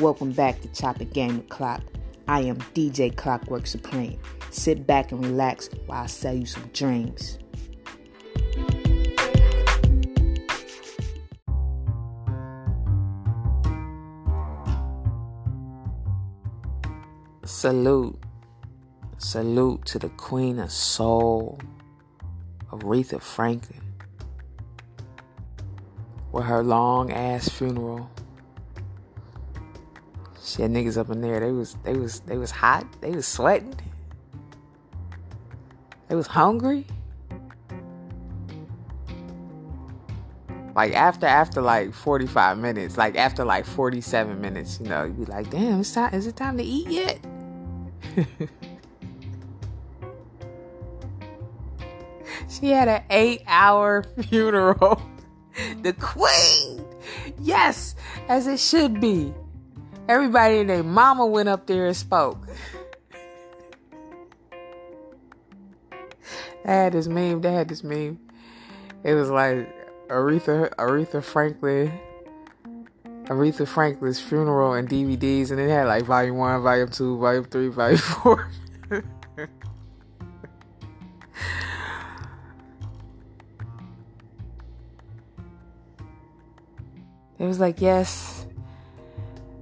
Welcome back to Chop It Game with Clock. I am DJ Clockwork Supreme. Sit back and relax while I sell you some dreams. Salute. Salute to the Queen of Soul, Aretha Franklin. With her long ass funeral. She had niggas up in there. They was they was they was hot. They was sweating. They was hungry. Like after after like 45 minutes, like after like 47 minutes, you know, you'd be like, damn, it's time is it time to eat yet? she had an eight hour funeral. the queen! Yes, as it should be. Everybody and their mama went up there and spoke. I had this meme, they had this meme. It was like Aretha Aretha Franklin Aretha Franklin's funeral and DVDs, and it had like volume one, volume two, volume three, volume four. it was like, yes,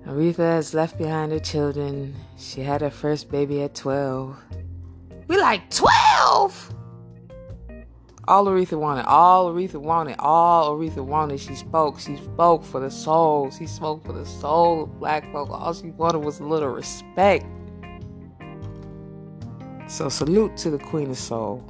Aretha has left behind her children. She had her first baby at 12. We like 12? All Aretha wanted, all Aretha wanted, all Aretha wanted. She spoke. She spoke for the soul. She spoke for the soul of black folk. All she wanted was a little respect. So salute to the Queen of Soul.